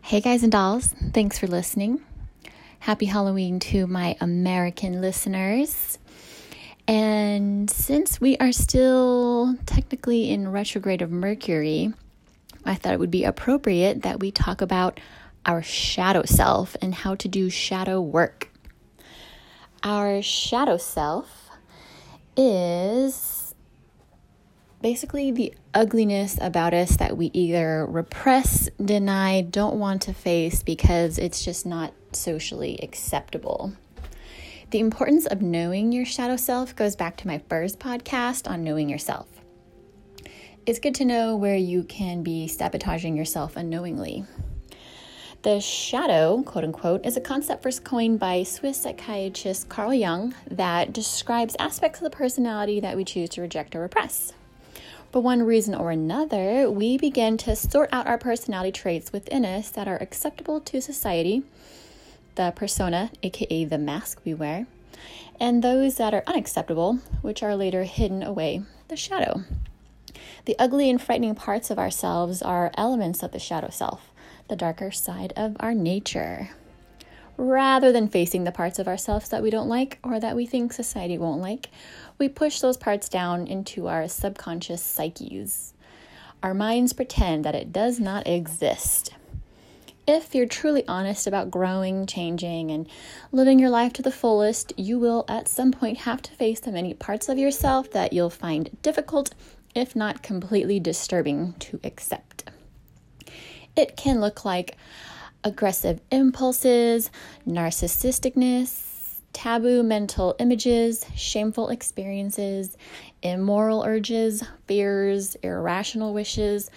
Hey, guys and dolls, thanks for listening. Happy Halloween to my American listeners. And since we are still technically in retrograde of Mercury, I thought it would be appropriate that we talk about our shadow self and how to do shadow work. Our shadow self is basically the ugliness about us that we either repress, deny, don't want to face because it's just not socially acceptable. The importance of knowing your shadow self goes back to my first podcast on knowing yourself. It's good to know where you can be sabotaging yourself unknowingly. The shadow, quote unquote, is a concept first coined by Swiss psychiatrist Carl Jung that describes aspects of the personality that we choose to reject or repress. For one reason or another, we begin to sort out our personality traits within us that are acceptable to society, the persona, aka the mask we wear, and those that are unacceptable, which are later hidden away, the shadow. The ugly and frightening parts of ourselves are elements of the shadow self, the darker side of our nature. Rather than facing the parts of ourselves that we don't like or that we think society won't like, we push those parts down into our subconscious psyches. Our minds pretend that it does not exist. If you're truly honest about growing, changing, and living your life to the fullest, you will at some point have to face the many parts of yourself that you'll find difficult, if not completely disturbing, to accept. It can look like aggressive impulses, narcissisticness, taboo mental images, shameful experiences, immoral urges, fears, irrational wishes,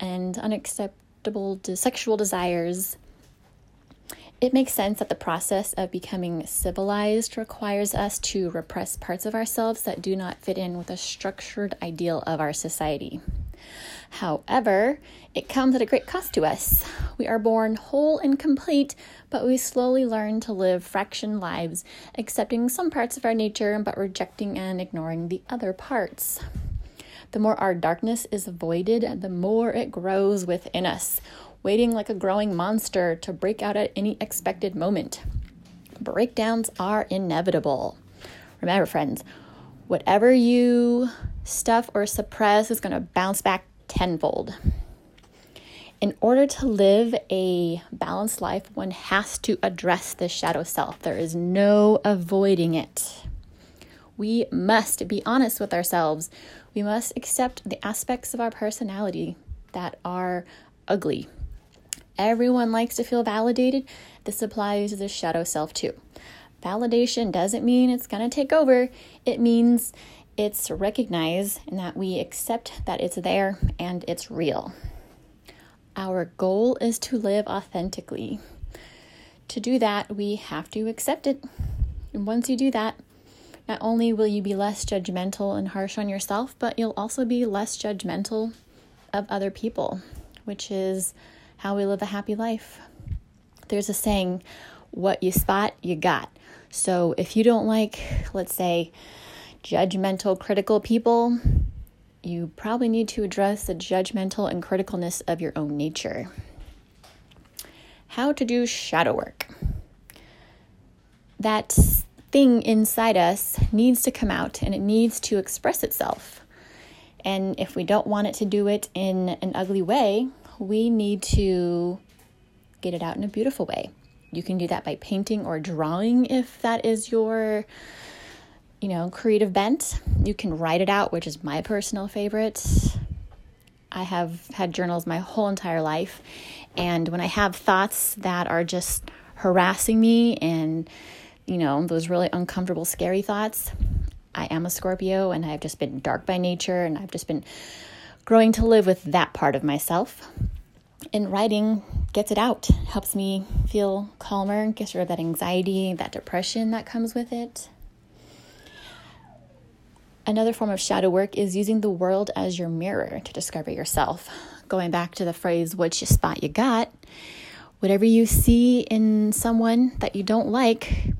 and unacceptable sexual desires. It makes sense that the process of becoming civilized requires us to repress parts of ourselves that do not fit in with a structured ideal of our society. However, it comes at a great cost to us. We are born whole and complete, but we slowly learn to live fraction lives, accepting some parts of our nature but rejecting and ignoring the other parts. The more our darkness is avoided, the more it grows within us, waiting like a growing monster to break out at any expected moment. Breakdowns are inevitable. Remember, friends, whatever you stuff or suppress is going to bounce back tenfold. In order to live a balanced life, one has to address the shadow self. There is no avoiding it. We must be honest with ourselves. We must accept the aspects of our personality that are ugly. Everyone likes to feel validated. This applies to the shadow self too. Validation doesn't mean it's going to take over, it means it's recognized and that we accept that it's there and it's real. Our goal is to live authentically. To do that, we have to accept it. And once you do that, not only will you be less judgmental and harsh on yourself, but you'll also be less judgmental of other people, which is how we live a happy life. There's a saying, what you spot, you got. So if you don't like, let's say, judgmental, critical people, you probably need to address the judgmental and criticalness of your own nature. How to do shadow work. That thing inside us needs to come out and it needs to express itself. And if we don't want it to do it in an ugly way, we need to get it out in a beautiful way. You can do that by painting or drawing if that is your you know, creative bent. You can write it out, which is my personal favorite. I have had journals my whole entire life, and when I have thoughts that are just harassing me and, you know, those really uncomfortable, scary thoughts, I am a Scorpio and I've just been dark by nature and I've just been growing to live with that part of myself. And writing gets it out, helps me feel calmer, gets rid of that anxiety, that depression that comes with it. Another form of shadow work is using the world as your mirror to discover yourself. Going back to the phrase, you spot you got, whatever you see in someone that you don't like,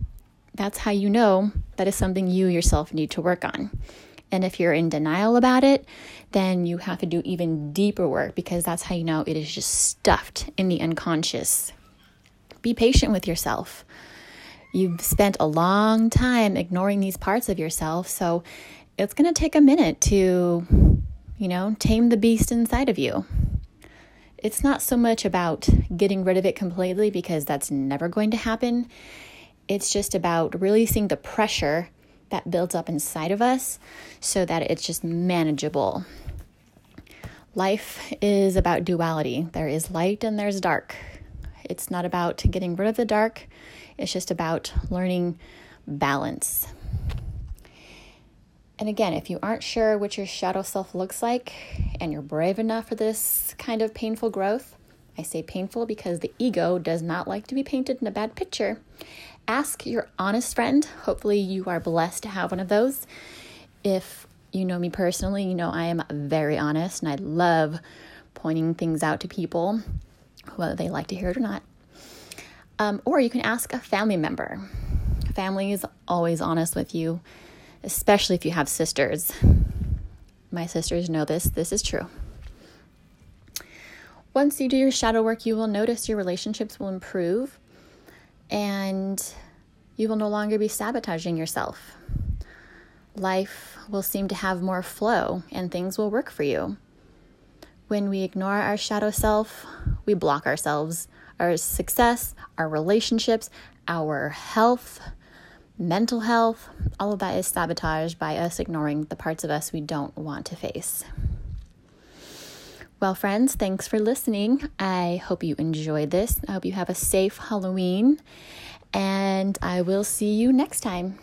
that's how you know that is something you yourself need to work on. And if you're in denial about it, then you have to do even deeper work because that's how you know it is just stuffed in the unconscious. Be patient with yourself. You've spent a long time ignoring these parts of yourself, so it's going to take a minute to, you know, tame the beast inside of you. It's not so much about getting rid of it completely because that's never going to happen. It's just about releasing the pressure that builds up inside of us so that it's just manageable. Life is about duality there is light and there's dark. It's not about getting rid of the dark, it's just about learning balance. And again, if you aren't sure what your shadow self looks like and you're brave enough for this kind of painful growth, I say painful because the ego does not like to be painted in a bad picture. Ask your honest friend. Hopefully, you are blessed to have one of those. If you know me personally, you know I am very honest and I love pointing things out to people, whether they like to hear it or not. Um, or you can ask a family member. Family is always honest with you, especially if you have sisters. My sisters know this, this is true. Once you do your shadow work, you will notice your relationships will improve and you will no longer be sabotaging yourself. Life will seem to have more flow and things will work for you. When we ignore our shadow self, we block ourselves, our success, our relationships, our health, mental health, all of that is sabotaged by us ignoring the parts of us we don't want to face. Well, friends, thanks for listening. I hope you enjoyed this. I hope you have a safe Halloween, and I will see you next time.